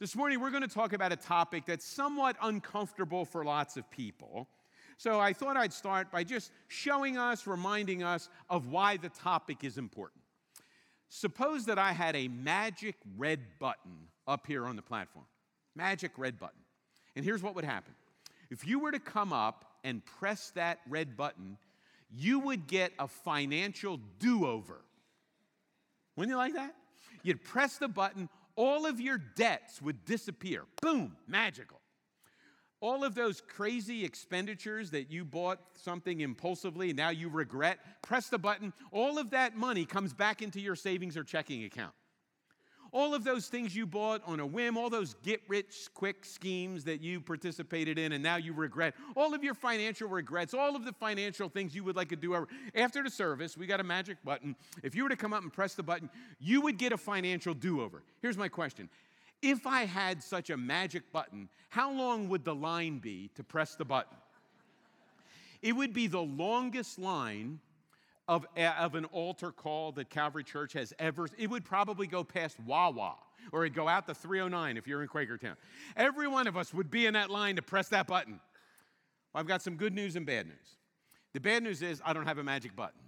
This morning, we're going to talk about a topic that's somewhat uncomfortable for lots of people. So I thought I'd start by just showing us, reminding us of why the topic is important. Suppose that I had a magic red button up here on the platform. Magic red button. And here's what would happen if you were to come up and press that red button, you would get a financial do over. Wouldn't you like that? You'd press the button, all of your debts would disappear. Boom, magical. All of those crazy expenditures that you bought something impulsively, now you regret, press the button, all of that money comes back into your savings or checking account. All of those things you bought on a whim, all those get rich quick schemes that you participated in and now you regret, all of your financial regrets, all of the financial things you would like to do. Over. After the service, we got a magic button. If you were to come up and press the button, you would get a financial do over. Here's my question If I had such a magic button, how long would the line be to press the button? It would be the longest line of, of an altar call that Calvary Church has ever, it would probably go past Wawa or it'd go out to 309 if you're in Quakertown. Every one of us would be in that line to press that button. Well, I've got some good news and bad news. The bad news is I don't have a magic button.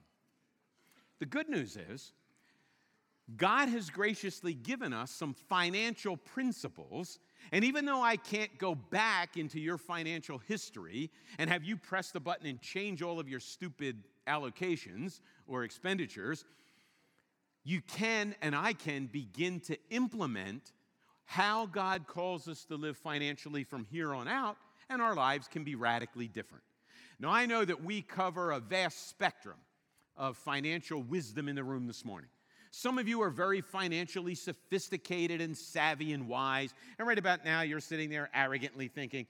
The good news is God has graciously given us some financial principles. And even though I can't go back into your financial history and have you press the button and change all of your stupid allocations or expenditures, you can and I can begin to implement how God calls us to live financially from here on out, and our lives can be radically different. Now, I know that we cover a vast spectrum of financial wisdom in the room this morning. Some of you are very financially sophisticated and savvy and wise, and right about now you're sitting there arrogantly thinking,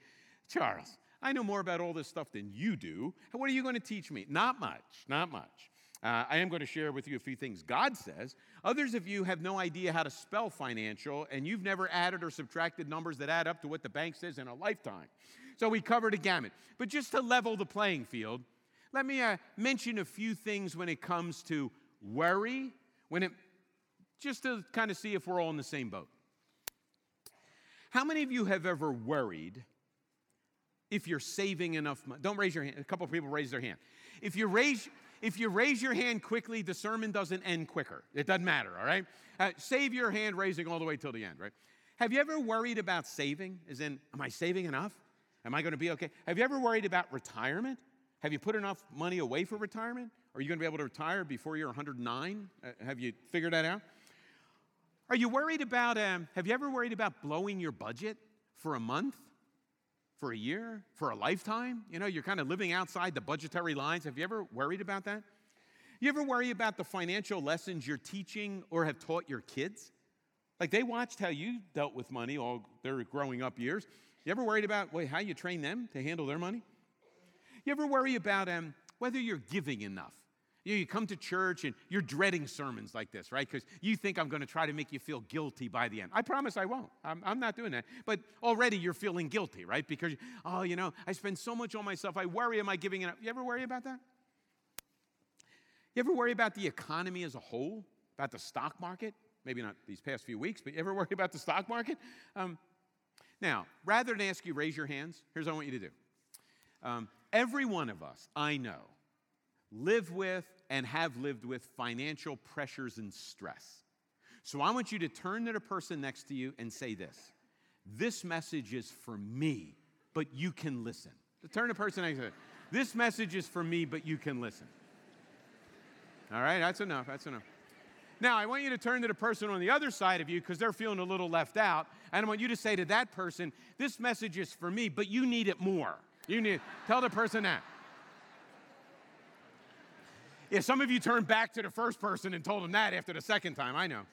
Charles, I know more about all this stuff than you do. What are you going to teach me? Not much, not much. Uh, I am going to share with you a few things God says. Others of you have no idea how to spell financial, and you've never added or subtracted numbers that add up to what the bank says in a lifetime. So we covered a gamut. But just to level the playing field, let me uh, mention a few things when it comes to worry, when it, just to kind of see if we're all in the same boat. How many of you have ever worried if you're saving enough money. Don't raise your hand. A couple of people raise their hand. If you raise, if you raise your hand quickly, the sermon doesn't end quicker. It doesn't matter, all right? Uh, save your hand raising all the way till the end, right? Have you ever worried about saving? As in, am I saving enough? Am I going to be okay? Have you ever worried about retirement? Have you put enough money away for retirement? Are you going to be able to retire before you're 109? Uh, have you figured that out? Are you worried about, um, have you ever worried about blowing your budget for a month? For a year, for a lifetime. You know, you're kind of living outside the budgetary lines. Have you ever worried about that? You ever worry about the financial lessons you're teaching or have taught your kids? Like they watched how you dealt with money all their growing up years. You ever worried about wait, how you train them to handle their money? You ever worry about um, whether you're giving enough? You, know, you come to church and you're dreading sermons like this, right? Because you think I'm going to try to make you feel guilty by the end. I promise I won't. I'm, I'm not doing that. But already you're feeling guilty, right? Because, oh, you know, I spend so much on myself. I worry, am I giving enough? You ever worry about that? You ever worry about the economy as a whole? About the stock market? Maybe not these past few weeks, but you ever worry about the stock market? Um, now, rather than ask you raise your hands, here's what I want you to do. Um, every one of us, I know, live with and have lived with financial pressures and stress. So I want you to turn to the person next to you and say this This message is for me, but you can listen. Turn to the person next to you. This message is for me, but you can listen. All right, that's enough. That's enough. Now, I want you to turn to the person on the other side of you because they're feeling a little left out. And I want you to say to that person, This message is for me, but you need it more. You need, tell the person that. Yeah, some of you turned back to the first person and told them that after the second time. I know.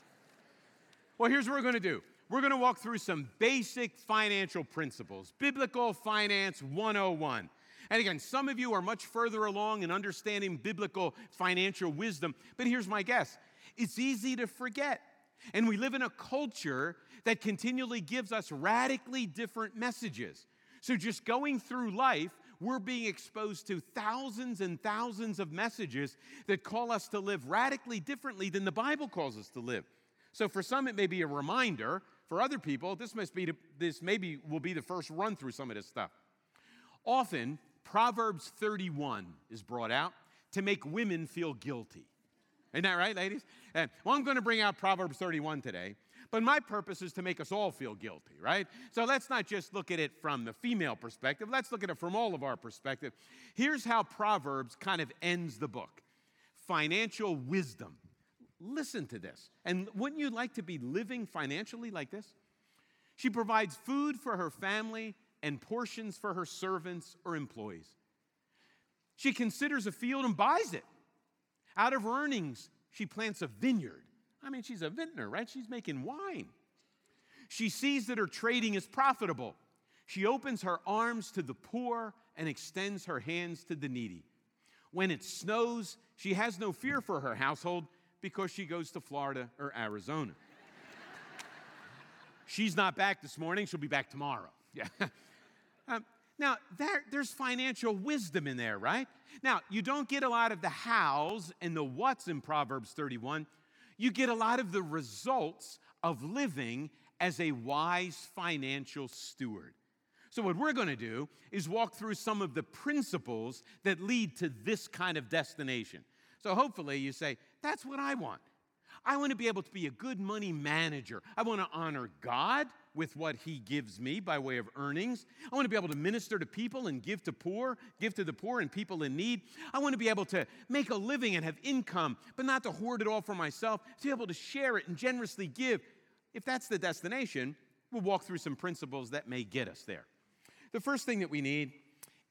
Well, here's what we're going to do we're going to walk through some basic financial principles, biblical finance 101. And again, some of you are much further along in understanding biblical financial wisdom, but here's my guess it's easy to forget. And we live in a culture that continually gives us radically different messages. So just going through life, we're being exposed to thousands and thousands of messages that call us to live radically differently than the Bible calls us to live. So for some, it may be a reminder. For other people, this must be this maybe will be the first run through some of this stuff. Often, Proverbs 31 is brought out to make women feel guilty. Isn't that right, ladies? Well, I'm going to bring out Proverbs 31 today, but my purpose is to make us all feel guilty, right? So let's not just look at it from the female perspective, let's look at it from all of our perspective. Here's how Proverbs kind of ends the book financial wisdom. Listen to this. And wouldn't you like to be living financially like this? She provides food for her family and portions for her servants or employees. She considers a field and buys it. Out of earnings, she plants a vineyard. I mean, she's a vintner, right? She's making wine. She sees that her trading is profitable. She opens her arms to the poor and extends her hands to the needy. When it snows, she has no fear for her household because she goes to Florida or Arizona. She's not back this morning, she'll be back tomorrow. Yeah. um, now, there, there's financial wisdom in there, right? Now, you don't get a lot of the hows and the what's in Proverbs 31. You get a lot of the results of living as a wise financial steward. So, what we're going to do is walk through some of the principles that lead to this kind of destination. So, hopefully, you say, That's what I want. I want to be able to be a good money manager. I want to honor God with what he gives me by way of earnings. I want to be able to minister to people and give to poor, give to the poor and people in need. I want to be able to make a living and have income, but not to hoard it all for myself, to be able to share it and generously give. If that's the destination, we'll walk through some principles that may get us there. The first thing that we need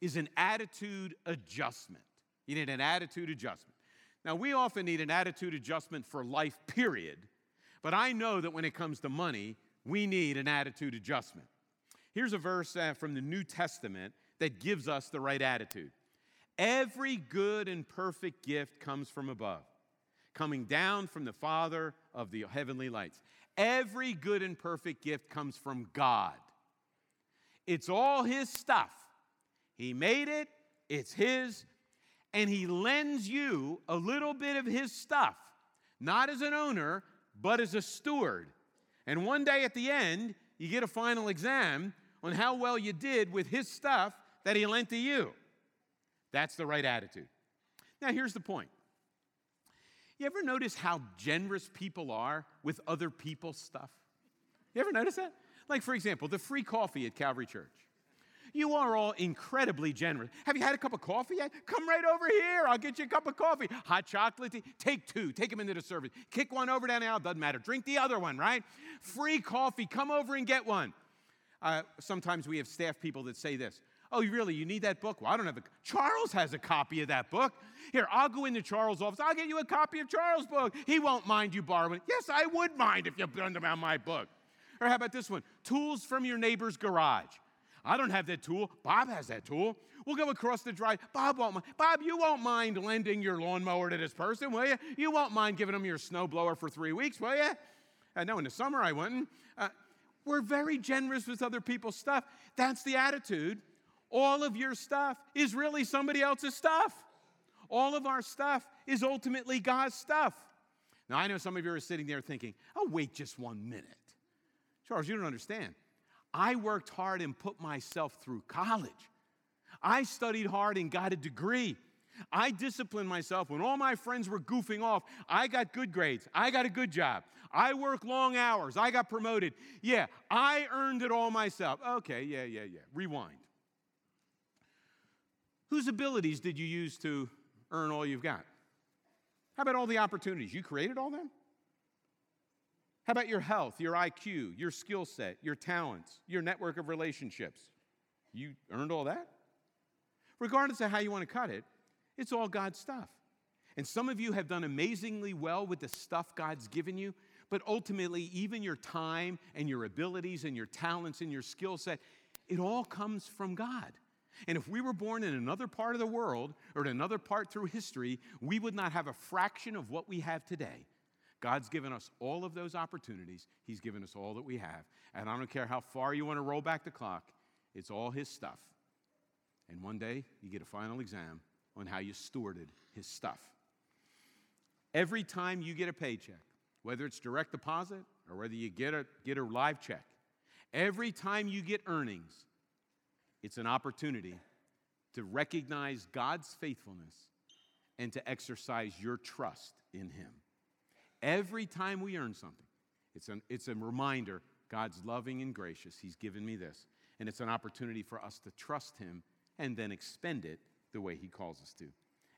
is an attitude adjustment. You need an attitude adjustment. Now, we often need an attitude adjustment for life, period. But I know that when it comes to money, we need an attitude adjustment. Here's a verse uh, from the New Testament that gives us the right attitude. Every good and perfect gift comes from above, coming down from the Father of the heavenly lights. Every good and perfect gift comes from God. It's all His stuff. He made it, it's His, and He lends you a little bit of His stuff, not as an owner, but as a steward. And one day at the end, you get a final exam on how well you did with his stuff that he lent to you. That's the right attitude. Now, here's the point. You ever notice how generous people are with other people's stuff? You ever notice that? Like, for example, the free coffee at Calvary Church. You are all incredibly generous. Have you had a cup of coffee yet? Come right over here. I'll get you a cup of coffee. Hot chocolate. Take two. Take them into the service. Kick one over down the aisle. Doesn't matter. Drink the other one, right? Free coffee. Come over and get one. Uh, sometimes we have staff people that say this. Oh, really? You need that book? Well, I don't have a. Charles has a copy of that book. Here, I'll go into Charles' office. I'll get you a copy of Charles' book. He won't mind you borrowing. Yes, I would mind if you burned about my book. Or how about this one? Tools from your neighbor's garage. I don't have that tool. Bob has that tool. We'll go across the drive. Bob won't mind. Bob, you won't mind lending your lawnmower to this person, will you? You won't mind giving him your snowblower for three weeks, will you? I know in the summer I wouldn't. Uh, we're very generous with other people's stuff. That's the attitude. All of your stuff is really somebody else's stuff. All of our stuff is ultimately God's stuff. Now, I know some of you are sitting there thinking, oh, wait just one minute. Charles, you don't understand. I worked hard and put myself through college. I studied hard and got a degree. I disciplined myself when all my friends were goofing off. I got good grades. I got a good job. I work long hours. I got promoted. Yeah, I earned it all myself. Okay, yeah, yeah, yeah. Rewind. Whose abilities did you use to earn all you've got? How about all the opportunities? You created all them? How about your health, your IQ, your skill set, your talents, your network of relationships? You earned all that? Regardless of how you want to cut it, it's all God's stuff. And some of you have done amazingly well with the stuff God's given you, but ultimately, even your time and your abilities and your talents and your skill set, it all comes from God. And if we were born in another part of the world or in another part through history, we would not have a fraction of what we have today. God's given us all of those opportunities. He's given us all that we have. And I don't care how far you want to roll back the clock, it's all His stuff. And one day, you get a final exam on how you stewarded His stuff. Every time you get a paycheck, whether it's direct deposit or whether you get a, get a live check, every time you get earnings, it's an opportunity to recognize God's faithfulness and to exercise your trust in Him. Every time we earn something, it's, an, it's a reminder God's loving and gracious. He's given me this. And it's an opportunity for us to trust Him and then expend it the way He calls us to.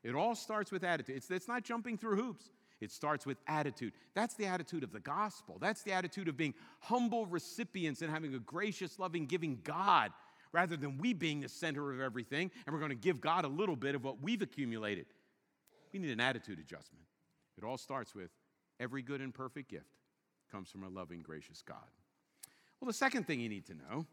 It all starts with attitude. It's, it's not jumping through hoops. It starts with attitude. That's the attitude of the gospel. That's the attitude of being humble recipients and having a gracious, loving, giving God rather than we being the center of everything and we're going to give God a little bit of what we've accumulated. We need an attitude adjustment. It all starts with every good and perfect gift comes from a loving, gracious God. Well, the second thing you need to know,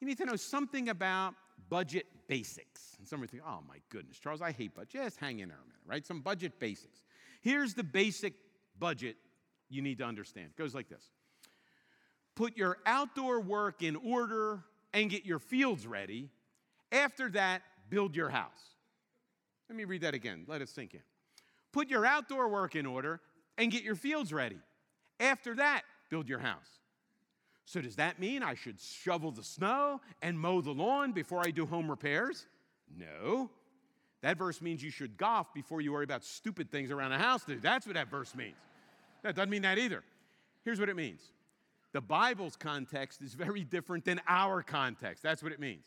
you need to know something about budget basics. And some are thinking, oh my goodness, Charles, I hate budget. Just hang in there a minute, right? Some budget basics. Here's the basic budget you need to understand. It goes like this Put your outdoor work in order and get your fields ready. After that, build your house. Let me read that again. Let it sink in. Put your outdoor work in order and get your fields ready. After that, build your house. So, does that mean I should shovel the snow and mow the lawn before I do home repairs? No. That verse means you should golf before you worry about stupid things around the house. That's what that verse means. That doesn't mean that either. Here's what it means the Bible's context is very different than our context. That's what it means.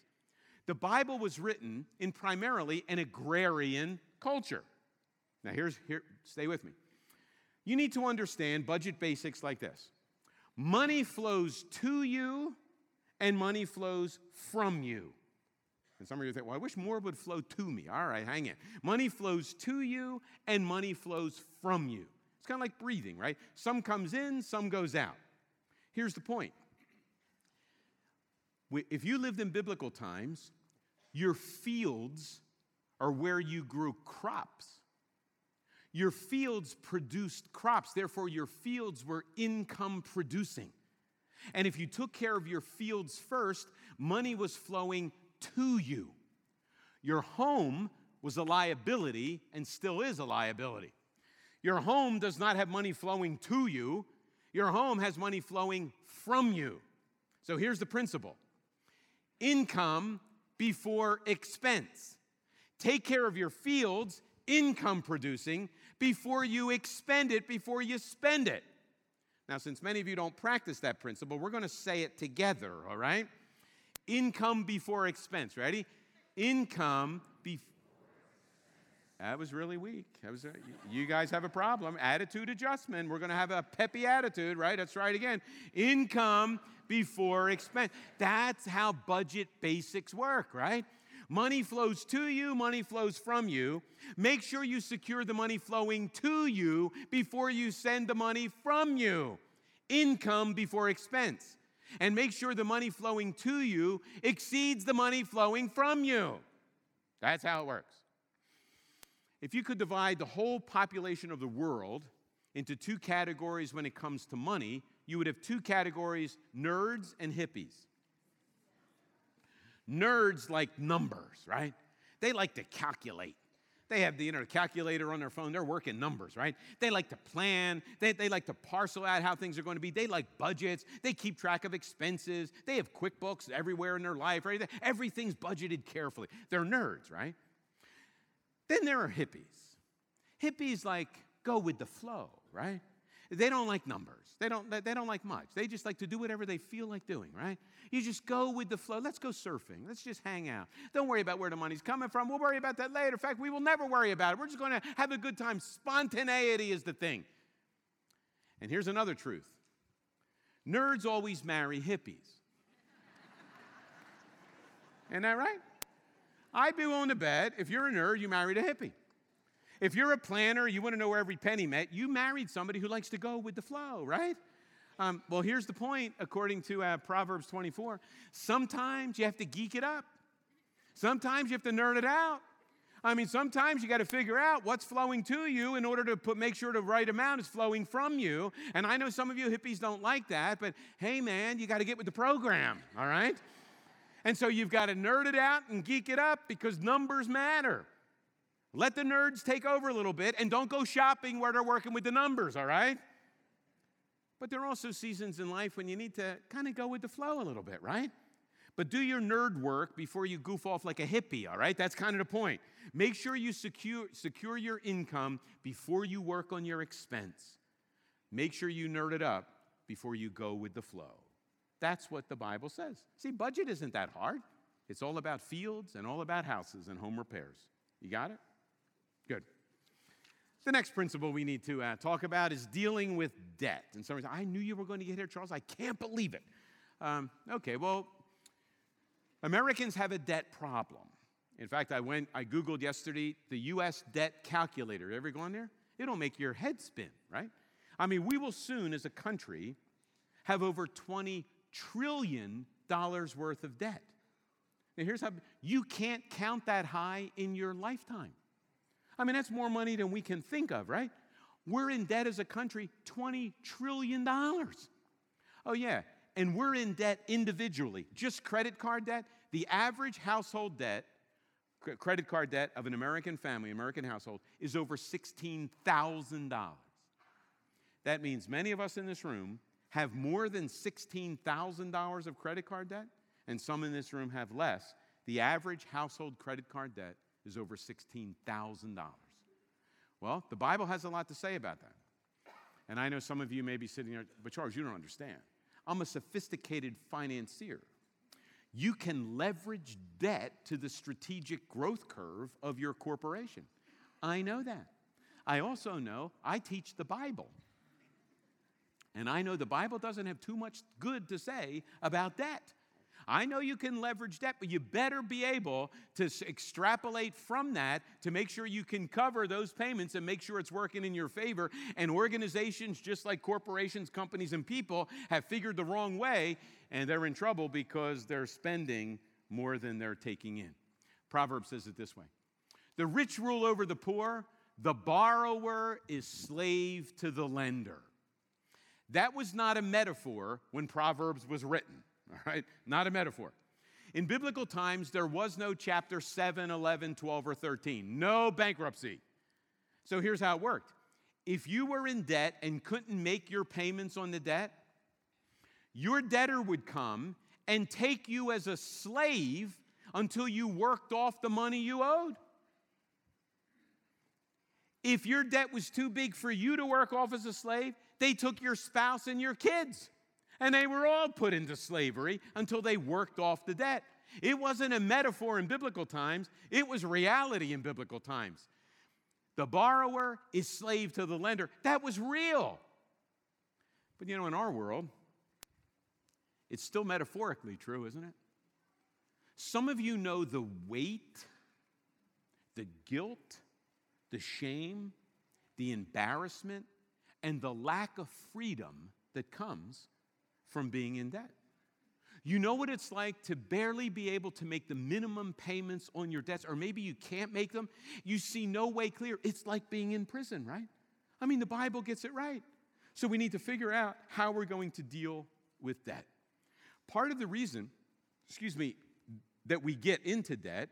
The Bible was written in primarily an agrarian culture. Now, here's here, stay with me. You need to understand budget basics like this money flows to you, and money flows from you. And some of you think, well, I wish more would flow to me. All right, hang in. Money flows to you, and money flows from you. It's kind of like breathing, right? Some comes in, some goes out. Here's the point if you lived in biblical times, your fields are where you grew crops. Your fields produced crops, therefore, your fields were income producing. And if you took care of your fields first, money was flowing to you. Your home was a liability and still is a liability. Your home does not have money flowing to you, your home has money flowing from you. So here's the principle income before expense. Take care of your fields, income producing, before you expend it, before you spend it. Now, since many of you don't practice that principle, we're going to say it together, all right? Income before expense. Ready? Income before that was really weak. That was you guys have a problem. Attitude adjustment. We're going to have a peppy attitude, right? That's right again. Income before expense. That's how budget basics work, right? Money flows to you, money flows from you. Make sure you secure the money flowing to you before you send the money from you. Income before expense. And make sure the money flowing to you exceeds the money flowing from you. That's how it works. If you could divide the whole population of the world into two categories when it comes to money, you would have two categories nerds and hippies. Nerds like numbers, right? They like to calculate. They have the know, calculator on their phone. They're working numbers, right? They like to plan. They, they like to parcel out how things are going to be. They like budgets. They keep track of expenses. They have QuickBooks everywhere in their life. Right? Everything's budgeted carefully. They're nerds, right? Then there are hippies. Hippies like go with the flow, right? They don't like numbers. They don't, they don't like much. They just like to do whatever they feel like doing, right? You just go with the flow. Let's go surfing. Let's just hang out. Don't worry about where the money's coming from. We'll worry about that later. In fact, we will never worry about it. We're just going to have a good time. Spontaneity is the thing. And here's another truth nerds always marry hippies. Isn't that right? I'd be willing to bet if you're a nerd, you married a hippie. If you're a planner, you want to know where every penny met, you married somebody who likes to go with the flow, right? Um, well, here's the point, according to uh, Proverbs 24. Sometimes you have to geek it up. Sometimes you have to nerd it out. I mean, sometimes you got to figure out what's flowing to you in order to put, make sure the right amount is flowing from you. And I know some of you hippies don't like that, but hey, man, you got to get with the program, all right? And so you've got to nerd it out and geek it up because numbers matter. Let the nerds take over a little bit and don't go shopping where they're working with the numbers, all right? But there are also seasons in life when you need to kind of go with the flow a little bit, right? But do your nerd work before you goof off like a hippie, all right? That's kind of the point. Make sure you secure, secure your income before you work on your expense. Make sure you nerd it up before you go with the flow. That's what the Bible says. See, budget isn't that hard. It's all about fields and all about houses and home repairs. You got it? Good. The next principle we need to uh, talk about is dealing with debt. And somebody said, I knew you were going to get here, Charles. I can't believe it. Um, okay, well, Americans have a debt problem. In fact, I went, I Googled yesterday the US debt calculator. Ever gone there? It'll make your head spin, right? I mean, we will soon, as a country, have over 20 trillion dollars worth of debt. Now, here's how you can't count that high in your lifetime. I mean, that's more money than we can think of, right? We're in debt as a country, $20 trillion. Oh, yeah. And we're in debt individually, just credit card debt. The average household debt, credit card debt of an American family, American household, is over $16,000. That means many of us in this room have more than $16,000 of credit card debt, and some in this room have less. The average household credit card debt is over $16,000. Well, the Bible has a lot to say about that. And I know some of you may be sitting there, but Charles, you don't understand. I'm a sophisticated financier. You can leverage debt to the strategic growth curve of your corporation. I know that. I also know I teach the Bible. And I know the Bible doesn't have too much good to say about debt. I know you can leverage debt, but you better be able to extrapolate from that to make sure you can cover those payments and make sure it's working in your favor. And organizations, just like corporations, companies, and people, have figured the wrong way and they're in trouble because they're spending more than they're taking in. Proverbs says it this way The rich rule over the poor, the borrower is slave to the lender. That was not a metaphor when Proverbs was written all right? Not a metaphor. In biblical times, there was no chapter 7, 11, 12, or 13, no bankruptcy. So here's how it worked if you were in debt and couldn't make your payments on the debt, your debtor would come and take you as a slave until you worked off the money you owed. If your debt was too big for you to work off as a slave, they took your spouse and your kids. And they were all put into slavery until they worked off the debt. It wasn't a metaphor in biblical times, it was reality in biblical times. The borrower is slave to the lender. That was real. But you know, in our world, it's still metaphorically true, isn't it? Some of you know the weight, the guilt, the shame, the embarrassment, and the lack of freedom that comes from being in debt. You know what it's like to barely be able to make the minimum payments on your debts, or maybe you can't make them. You see no way clear. It's like being in prison, right? I mean, the Bible gets it right. So we need to figure out how we're going to deal with debt. Part of the reason, excuse me, that we get into debt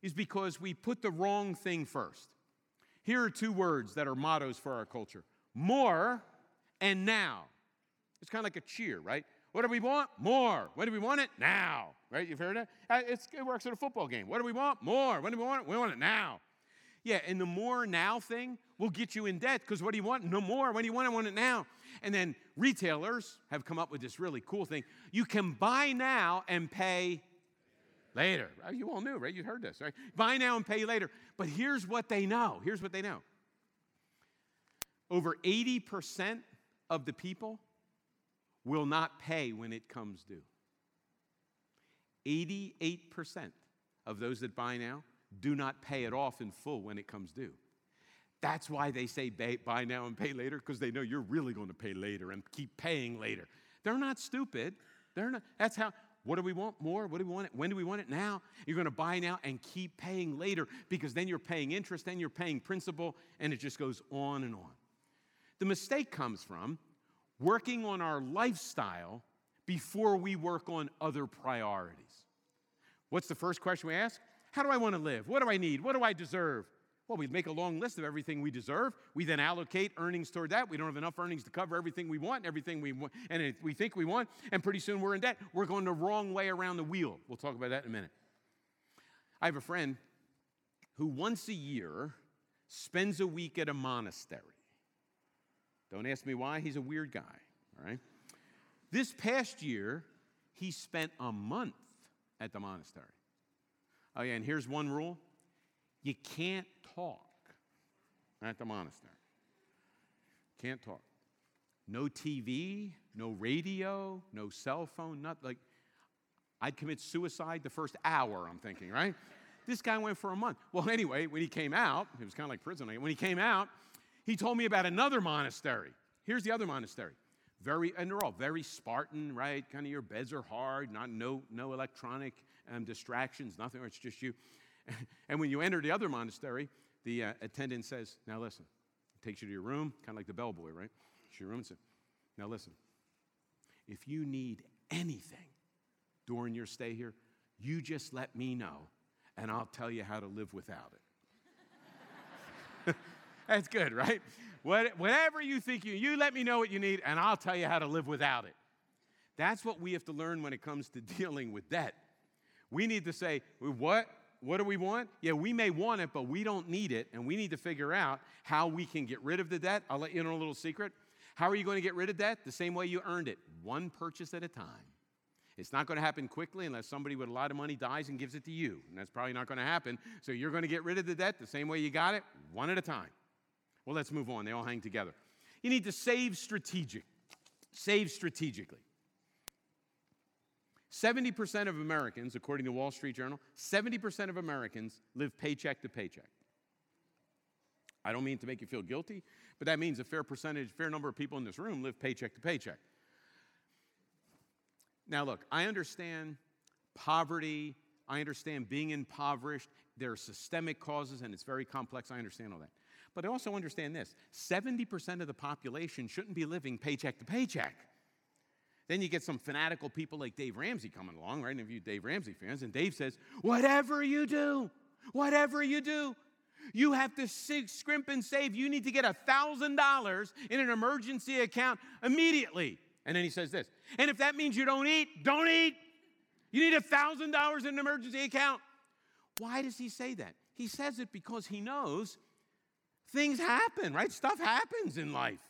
is because we put the wrong thing first. Here are two words that are mottos for our culture more and now. It's kind of like a cheer, right? What do we want? More. When do we want it? Now. Right? You've heard that? Uh, it's, it works at a football game. What do we want? More. When do we want it? We want it now. Yeah, and the more now thing will get you in debt because what do you want? No more. When do you want it? I want it now. And then retailers have come up with this really cool thing. You can buy now and pay later. You all knew, right? You heard this, right? Buy now and pay later. But here's what they know. Here's what they know. Over 80% of the people will not pay when it comes due. 88% of those that buy now do not pay it off in full when it comes due. That's why they say buy now and pay later, because they know you're really going to pay later and keep paying later. They're not stupid. They're not. That's how. What do we want? More? What do we want? It? When do we want it? Now. You're going to buy now and keep paying later because then you're paying interest, then you're paying principal, and it just goes on and on. The mistake comes from working on our lifestyle before we work on other priorities. What's the first question we ask? How do I want to live? What do I need? What do I deserve? Well, we make a long list of everything we deserve. We then allocate earnings toward that. We don't have enough earnings to cover everything we want, everything we want, and we think we want, and pretty soon we're in debt. We're going the wrong way around the wheel. We'll talk about that in a minute. I have a friend who once a year spends a week at a monastery. Don't ask me why, he's a weird guy, all right? This past year, he spent a month at the monastery. Oh, yeah, and here's one rule you can't talk at the monastery. Can't talk. No TV, no radio, no cell phone, not like I'd commit suicide the first hour, I'm thinking, right? this guy went for a month. Well, anyway, when he came out, it was kind of like prison. When he came out, he told me about another monastery. Here's the other monastery. Very, and they're all very Spartan, right? Kind of your beds are hard, not no, no electronic um, distractions, nothing. It's just you. and when you enter the other monastery, the uh, attendant says, "Now listen." Takes you to your room, kind of like the bellboy, right? To your room and says, "Now listen. If you need anything during your stay here, you just let me know, and I'll tell you how to live without it." That's good, right? What, whatever you think you, you let me know what you need, and I'll tell you how to live without it. That's what we have to learn when it comes to dealing with debt. We need to say, what, what do we want? Yeah, we may want it, but we don't need it, and we need to figure out how we can get rid of the debt. I'll let you know a little secret. How are you going to get rid of debt? The same way you earned it, one purchase at a time. It's not going to happen quickly unless somebody with a lot of money dies and gives it to you. And that's probably not going to happen. So you're going to get rid of the debt the same way you got it, one at a time. Well, let's move on. They all hang together. You need to save strategic. Save strategically. 70% of Americans, according to Wall Street Journal, 70% of Americans live paycheck to paycheck. I don't mean to make you feel guilty, but that means a fair percentage, fair number of people in this room live paycheck to paycheck. Now, look, I understand poverty, I understand being impoverished. There are systemic causes, and it's very complex. I understand all that. But I also understand this 70% of the population shouldn't be living paycheck to paycheck. Then you get some fanatical people like Dave Ramsey coming along, right? And if you Dave Ramsey fans, and Dave says, whatever you do, whatever you do, you have to scrimp and save. You need to get $1,000 in an emergency account immediately. And then he says this, and if that means you don't eat, don't eat. You need $1,000 in an emergency account. Why does he say that? He says it because he knows things happen, right? Stuff happens in life.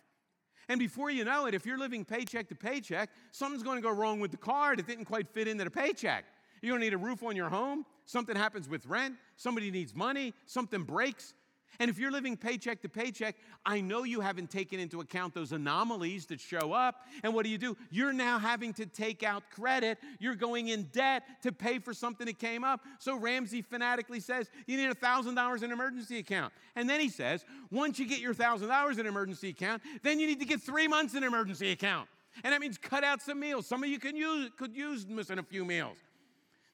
And before you know it, if you're living paycheck to paycheck, something's going to go wrong with the card. It didn't quite fit into the paycheck. You're going to need a roof on your home. Something happens with rent. Somebody needs money. Something breaks. And if you're living paycheck to paycheck, I know you haven't taken into account those anomalies that show up. And what do you do? You're now having to take out credit. You're going in debt to pay for something that came up. So Ramsey fanatically says you need $1,000 in an emergency account. And then he says, once you get your $1,000 in an emergency account, then you need to get three months in an emergency account. And that means cut out some meals. Some of you can use, could use missing a few meals.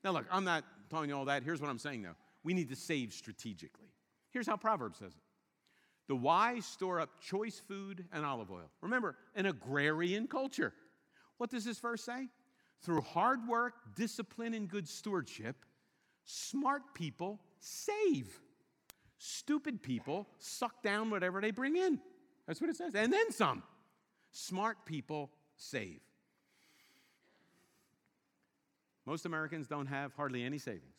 Now, look, I'm not telling you all that. Here's what I'm saying, though. We need to save strategically. Here's how Proverbs says it The wise store up choice food and olive oil. Remember, an agrarian culture. What does this verse say? Through hard work, discipline, and good stewardship, smart people save. Stupid people suck down whatever they bring in. That's what it says. And then some. Smart people save. Most Americans don't have hardly any savings.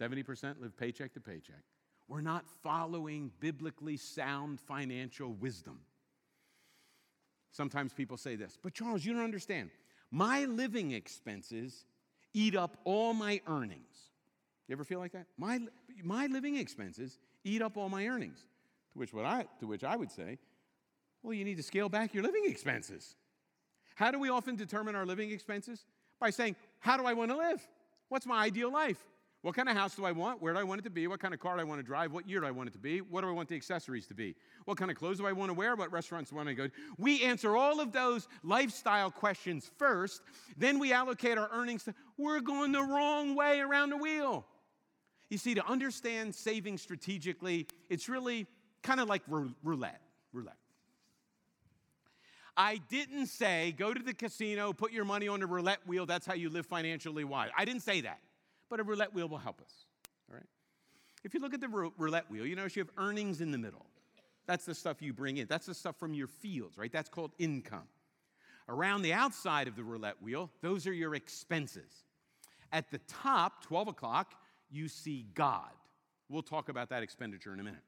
70% live paycheck to paycheck. We're not following biblically sound financial wisdom. Sometimes people say this, but Charles, you don't understand. My living expenses eat up all my earnings. You ever feel like that? My, my living expenses eat up all my earnings. To which, what I, to which I would say, well, you need to scale back your living expenses. How do we often determine our living expenses? By saying, how do I want to live? What's my ideal life? What kind of house do I want? Where do I want it to be? What kind of car do I want to drive? What year do I want it to be? What do I want the accessories to be? What kind of clothes do I want to wear? What restaurants do I want to go to? We answer all of those lifestyle questions first, then we allocate our earnings to, we're going the wrong way around the wheel. You see, to understand saving strategically, it's really kind of like roulette. Roulette. I didn't say go to the casino, put your money on the roulette wheel, that's how you live financially wise. I didn't say that but a roulette wheel will help us. All right? If you look at the roulette wheel, you notice you have earnings in the middle. That's the stuff you bring in. That's the stuff from your fields, right? That's called income. Around the outside of the roulette wheel, those are your expenses. At the top, 12 o'clock, you see God. We'll talk about that expenditure in a minute.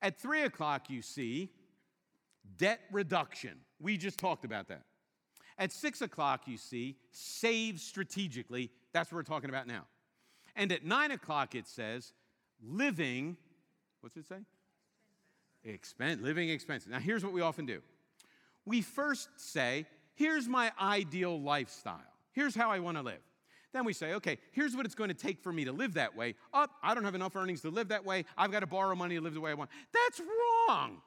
At 3 o'clock, you see debt reduction. We just talked about that. At 6 o'clock, you see save strategically. That's what we're talking about now. And at 9 o'clock, it says living, what's it say? Expense, living expenses. Now, here's what we often do we first say, here's my ideal lifestyle. Here's how I want to live. Then we say, okay, here's what it's going to take for me to live that way. Up, oh, I don't have enough earnings to live that way. I've got to borrow money to live the way I want. That's wrong.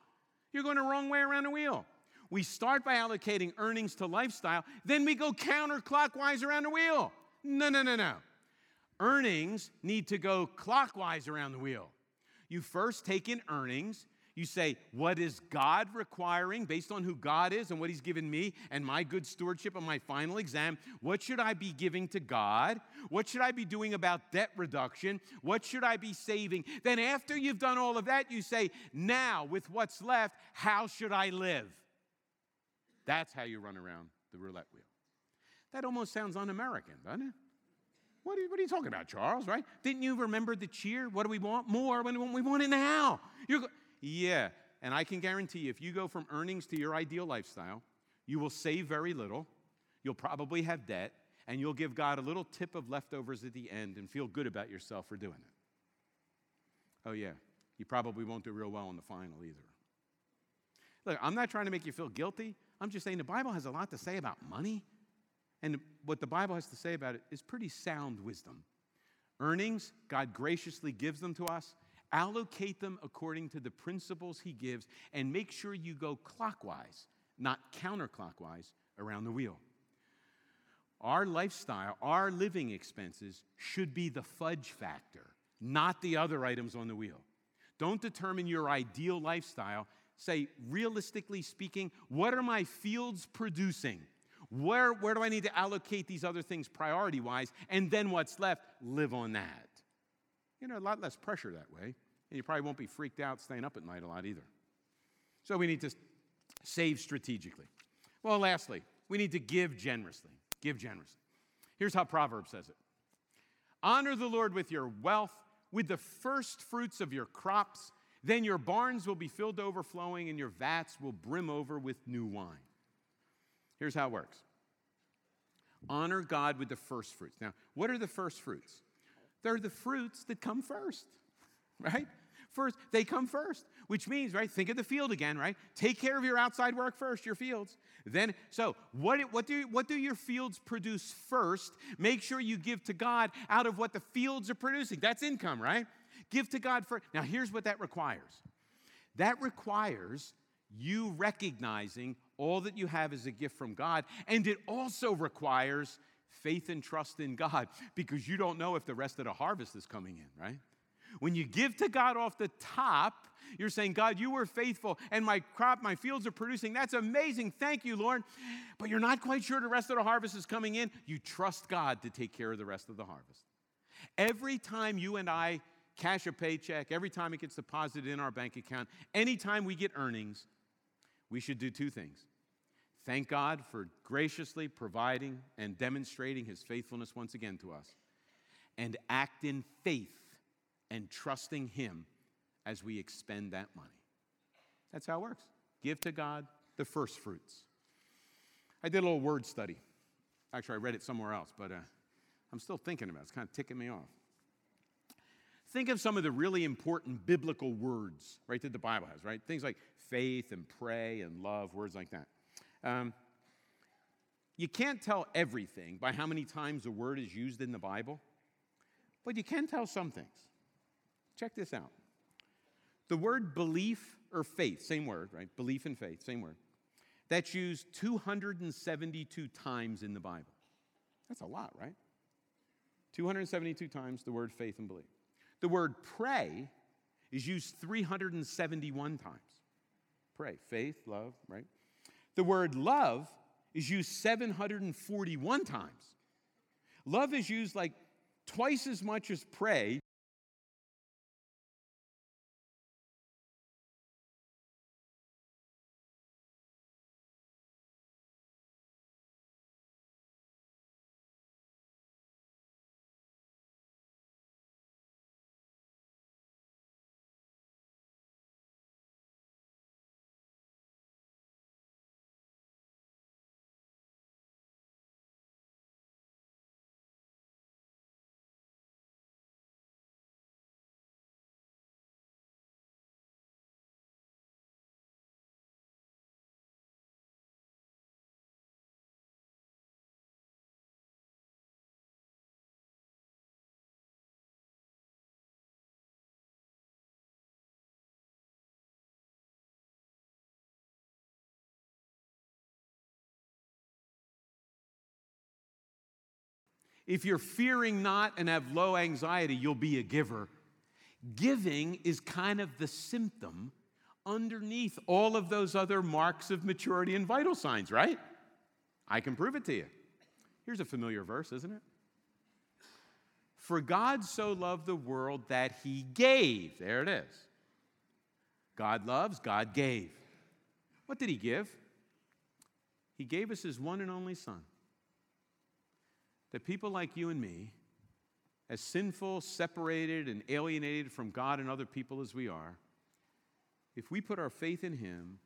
You're going the wrong way around the wheel. We start by allocating earnings to lifestyle, then we go counterclockwise around the wheel. No, no, no, no. Earnings need to go clockwise around the wheel. You first take in earnings, you say, What is God requiring based on who God is and what He's given me and my good stewardship on my final exam? What should I be giving to God? What should I be doing about debt reduction? What should I be saving? Then, after you've done all of that, you say, Now, with what's left, how should I live? That's how you run around the roulette wheel. That almost sounds un American, doesn't it? What are, you, what are, you, talking about, Charles, right? Didn't you remember the cheer? What do we want? More. When we want it now. You're, yeah, and I can guarantee you, if you go from earnings to your ideal lifestyle, you will save very little, you'll probably have debt, and you'll give God a little tip of leftovers at the end and feel good about yourself for doing it. Oh, yeah, you probably won't do real well in the final either. Look, I'm not trying to make you feel guilty. I'm just saying the Bible has a lot to say about money. And what the Bible has to say about it is pretty sound wisdom. Earnings, God graciously gives them to us allocate them according to the principles he gives, and make sure you go clockwise, not counterclockwise, around the wheel. Our lifestyle, our living expenses should be the fudge factor, not the other items on the wheel. Don't determine your ideal lifestyle. Say, realistically speaking, what are my fields producing? Where, where do I need to allocate these other things priority wise? And then what's left, live on that. You know, a lot less pressure that way. And you probably won't be freaked out staying up at night a lot either. So we need to save strategically. Well, lastly, we need to give generously. Give generously. Here's how Proverbs says it Honor the Lord with your wealth, with the first fruits of your crops. Then your barns will be filled to overflowing, and your vats will brim over with new wine. Here's how it works honor God with the first fruits. Now, what are the first fruits? They're the fruits that come first, right? First, they come first, which means, right, think of the field again, right? Take care of your outside work first, your fields. Then, so what, what, do, what do your fields produce first? Make sure you give to God out of what the fields are producing. That's income, right? Give to God first. Now, here's what that requires that requires you recognizing all that you have is a gift from God, and it also requires faith and trust in God because you don't know if the rest of the harvest is coming in, right? When you give to God off the top, you're saying, God, you were faithful and my crop, my fields are producing. That's amazing. Thank you, Lord. But you're not quite sure the rest of the harvest is coming in. You trust God to take care of the rest of the harvest. Every time you and I cash a paycheck, every time it gets deposited in our bank account, anytime we get earnings, we should do two things. Thank God for graciously providing and demonstrating his faithfulness once again to us, and act in faith and trusting Him as we expend that money. That's how it works. Give to God the first fruits. I did a little word study. Actually, I read it somewhere else, but uh, I'm still thinking about it. It's kind of ticking me off. Think of some of the really important biblical words, right, that the Bible has, right? Things like faith and pray and love, words like that. Um, you can't tell everything by how many times a word is used in the Bible, but you can tell some things. Check this out. The word belief or faith, same word, right? Belief and faith, same word. That's used 272 times in the Bible. That's a lot, right? 272 times the word faith and belief. The word pray is used 371 times. Pray, faith, love, right? The word love is used 741 times. Love is used like twice as much as pray If you're fearing not and have low anxiety, you'll be a giver. Giving is kind of the symptom underneath all of those other marks of maturity and vital signs, right? I can prove it to you. Here's a familiar verse, isn't it? For God so loved the world that he gave. There it is. God loves, God gave. What did he give? He gave us his one and only Son. That people like you and me, as sinful, separated, and alienated from God and other people as we are, if we put our faith in him,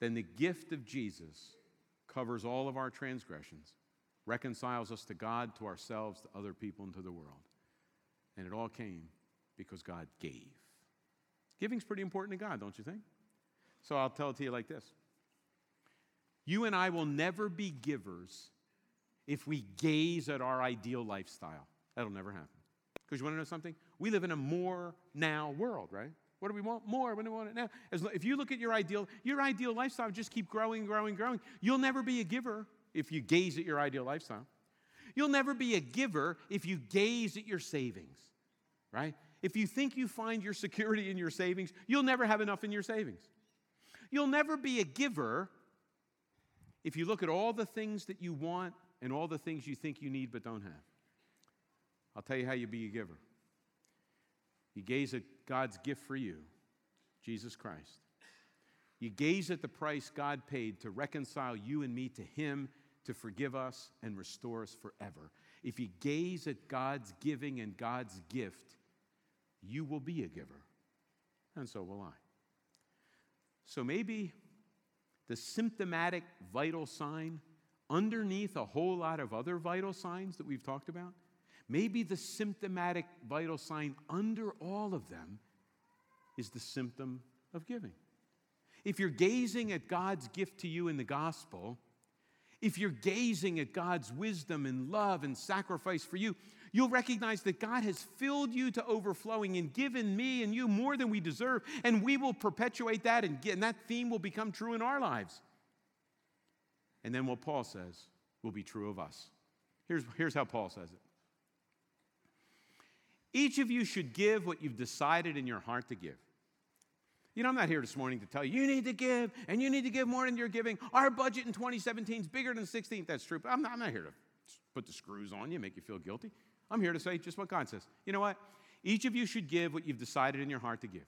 then the gift of Jesus covers all of our transgressions, reconciles us to God, to ourselves, to other people, and to the world. And it all came because God gave. Giving's pretty important to God, don't you think? So I'll tell it to you like this You and I will never be givers if we gaze at our ideal lifestyle. That'll never happen. Because you want to know something? We live in a more now world, right? What do we want? More. What do we want it now? As, if you look at your ideal, your ideal lifestyle just keep growing, growing, growing. You'll never be a giver if you gaze at your ideal lifestyle. You'll never be a giver if you gaze at your savings, right? If you think you find your security in your savings, you'll never have enough in your savings. You'll never be a giver if you look at all the things that you want and all the things you think you need but don't have. I'll tell you how you be a giver. You gaze at God's gift for you, Jesus Christ. You gaze at the price God paid to reconcile you and me to Him, to forgive us and restore us forever. If you gaze at God's giving and God's gift, you will be a giver, and so will I. So maybe the symptomatic vital sign underneath a whole lot of other vital signs that we've talked about, maybe the symptomatic vital sign under all of them is the symptom of giving. If you're gazing at God's gift to you in the gospel, if you're gazing at God's wisdom and love and sacrifice for you, you'll recognize that God has filled you to overflowing and given me and you more than we deserve, and we will perpetuate that, and, get, and that theme will become true in our lives. And then what Paul says will be true of us. Here's, here's how Paul says it Each of you should give what you've decided in your heart to give. You know, I'm not here this morning to tell you, you need to give and you need to give more than you're giving. Our budget in 2017 is bigger than 16. That's true, but I'm not, I'm not here to put the screws on you, make you feel guilty. I'm here to say just what God says. You know what? Each of you should give what you've decided in your heart to give.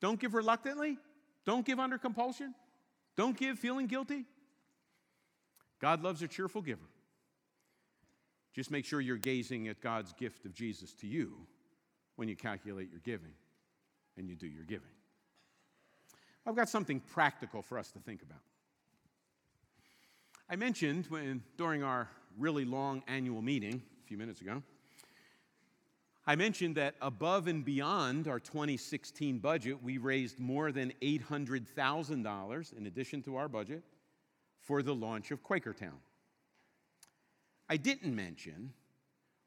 Don't give reluctantly. Don't give under compulsion. Don't give feeling guilty. God loves a cheerful giver. Just make sure you're gazing at God's gift of Jesus to you when you calculate your giving and you do your giving. I've got something practical for us to think about. I mentioned when, during our really long annual meeting a few minutes ago, I mentioned that above and beyond our 2016 budget, we raised more than $800,000 in addition to our budget for the launch of Quakertown. I didn't mention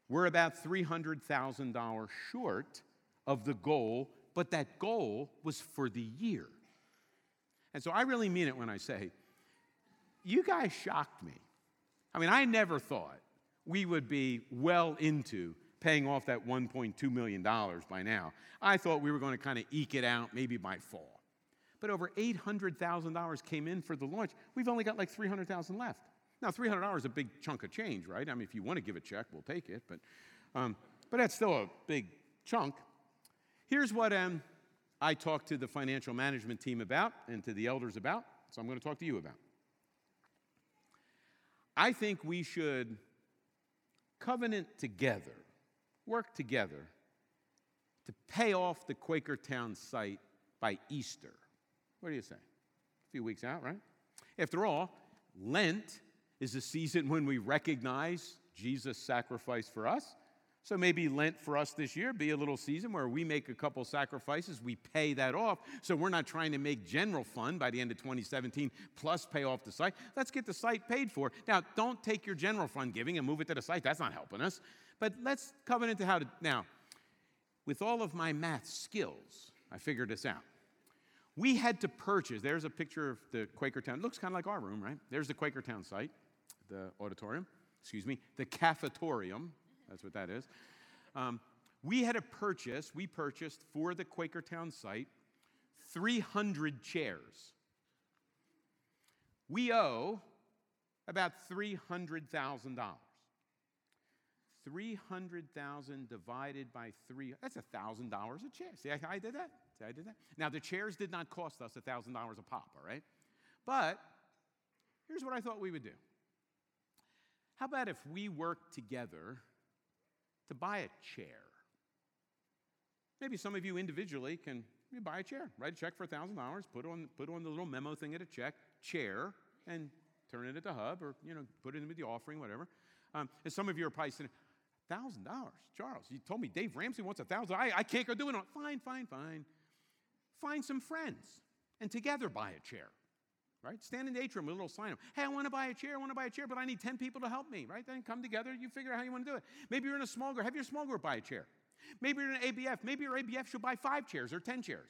we're about $300,000 short of the goal, but that goal was for the year. And so I really mean it when I say, you guys shocked me. I mean, I never thought we would be well into paying off that $1.2 million by now. I thought we were going to kind of eke it out maybe by fall. But over $800,000 came in for the launch. We've only got like 300,000 left. Now, $300 is a big chunk of change, right? I mean, if you want to give a check, we'll take it, but, um, but that's still a big chunk. Here's what um, I talked to the financial management team about and to the elders about, so I'm going to talk to you about. I think we should covenant together, work together to pay off the Quakertown site by Easter. What do you say? A few weeks out, right? After all, Lent is a season when we recognize Jesus' sacrifice for us. So maybe Lent for us this year be a little season where we make a couple sacrifices, we pay that off. So we're not trying to make general fund by the end of 2017 plus pay off the site. Let's get the site paid for. Now, don't take your general fund giving and move it to the site. That's not helping us. But let's covenant to how to now. With all of my math skills, I figured this out. We had to purchase, there's a picture of the Quakertown. It looks kind of like our room, right? There's the Quakertown site, the auditorium, excuse me, the cafetorium, That's what that is. Um, we had to purchase, we purchased for the Quakertown site 300 chairs. We owe about $300,000. 300,000 divided by 3 that's $1,000 a chair. See, I, I did that. I did that. Now the chairs did not cost us $1,000 a pop, all right? But here's what I thought we would do. How about if we work together to buy a chair? Maybe some of you individually can buy a chair, write a check for $1,000, put on, put on the little memo thing at a check, chair, and turn it at the hub or, you know, put it in with the offering, whatever. Um, and some of you are probably saying, $1,000, Charles, you told me Dave Ramsey wants a 1000 I, I can't go do it. Fine, fine, fine. Find some friends and together buy a chair right? Stand in the atrium with a little sign. Hey, I want to buy a chair. I want to buy a chair, but I need 10 people to help me, right? Then come together. You figure out how you want to do it. Maybe you're in a small group. Have your small group buy a chair. Maybe you're in an ABF. Maybe your ABF should buy five chairs or 10 chairs.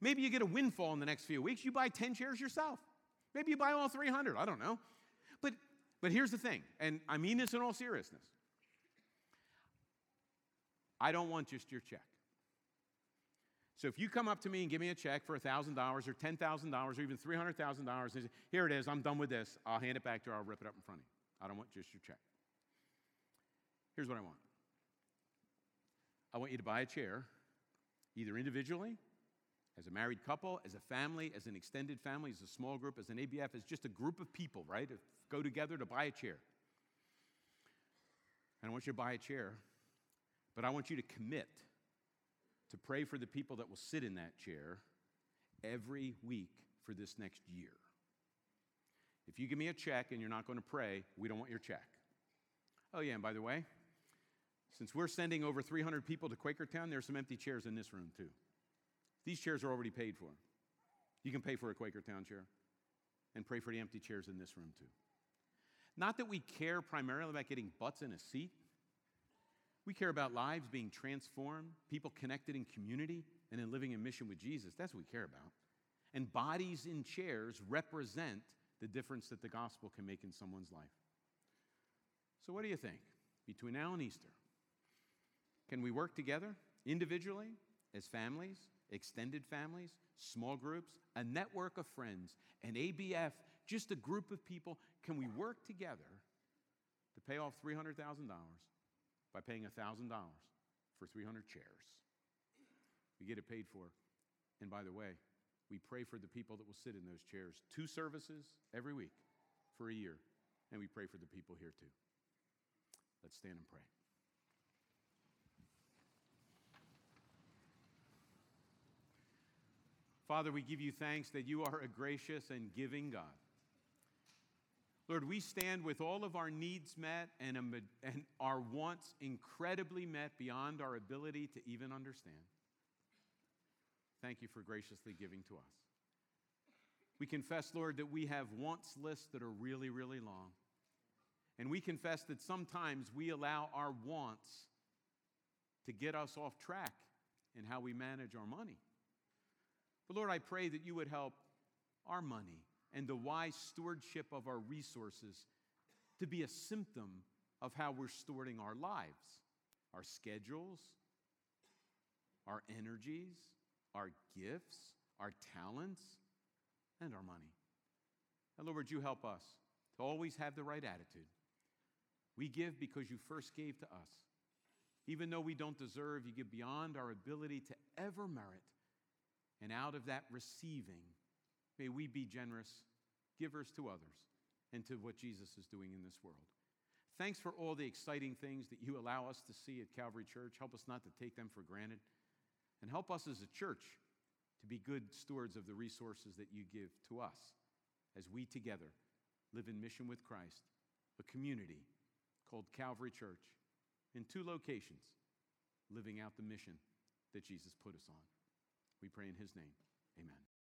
Maybe you get a windfall in the next few weeks. You buy 10 chairs yourself. Maybe you buy all 300. I don't know. But, but here's the thing, and I mean this in all seriousness I don't want just your check. So if you come up to me and give me a check for $1,000 or $10,000 or even $300,000 and say, here it is, I'm done with this, I'll hand it back to her, I'll rip it up in front of you. I don't want just your check. Here's what I want I want you to buy a chair, either individually, as a married couple, as a family, as an extended family, as a small group, as an ABF, as just a group of people, right? Go together to buy a chair. And I want you to buy a chair, but I want you to commit to pray for the people that will sit in that chair every week for this next year. If you give me a check and you're not going to pray, we don't want your check. Oh, yeah, and by the way, since we're sending over 300 people to Quakertown, there's some empty chairs in this room too. These chairs are already paid for. You can pay for a Quakertown chair and pray for the empty chairs in this room too. Not that we care primarily about getting butts in a seat. We care about lives being transformed, people connected in community, and in living in mission with Jesus. That's what we care about. And bodies in chairs represent the difference that the gospel can make in someone's life. So, what do you think? Between now and Easter, can we work together individually, as families, extended families, small groups, a network of friends, an ABF, just a group of people? Can we work together to pay off $300,000 by paying $1,000 for 300 chairs. We get it paid for. And by the way, we pray for the people that will sit in those chairs. Two services every week for a year. And we pray for the people here too. Let's stand and pray. Father, we give you thanks that you are a gracious and giving God. Lord, we stand with all of our needs met and, and our wants incredibly met beyond our ability to even understand. Thank you for graciously giving to us. We confess, Lord, that we have wants lists that are really, really long. And we confess that sometimes we allow our wants to get us off track in how we manage our money. But Lord, I pray that you would help our money and the wise stewardship of our resources to be a symptom of how we're stewarding our lives, our schedules, our energies, our gifts, our talents, and our money. And Lord, you help us to always have the right attitude. We give because you first gave to us. Even though we don't deserve, you give beyond our ability to ever merit. And out of that receiving, May we be generous givers to others and to what Jesus is doing in this world. Thanks for all the exciting things that you allow us to see at Calvary Church. Help us not to take them for granted. And help us as a church to be good stewards of the resources that you give to us as we together live in mission with Christ, a community called Calvary Church in two locations, living out the mission that Jesus put us on. We pray in his name. Amen.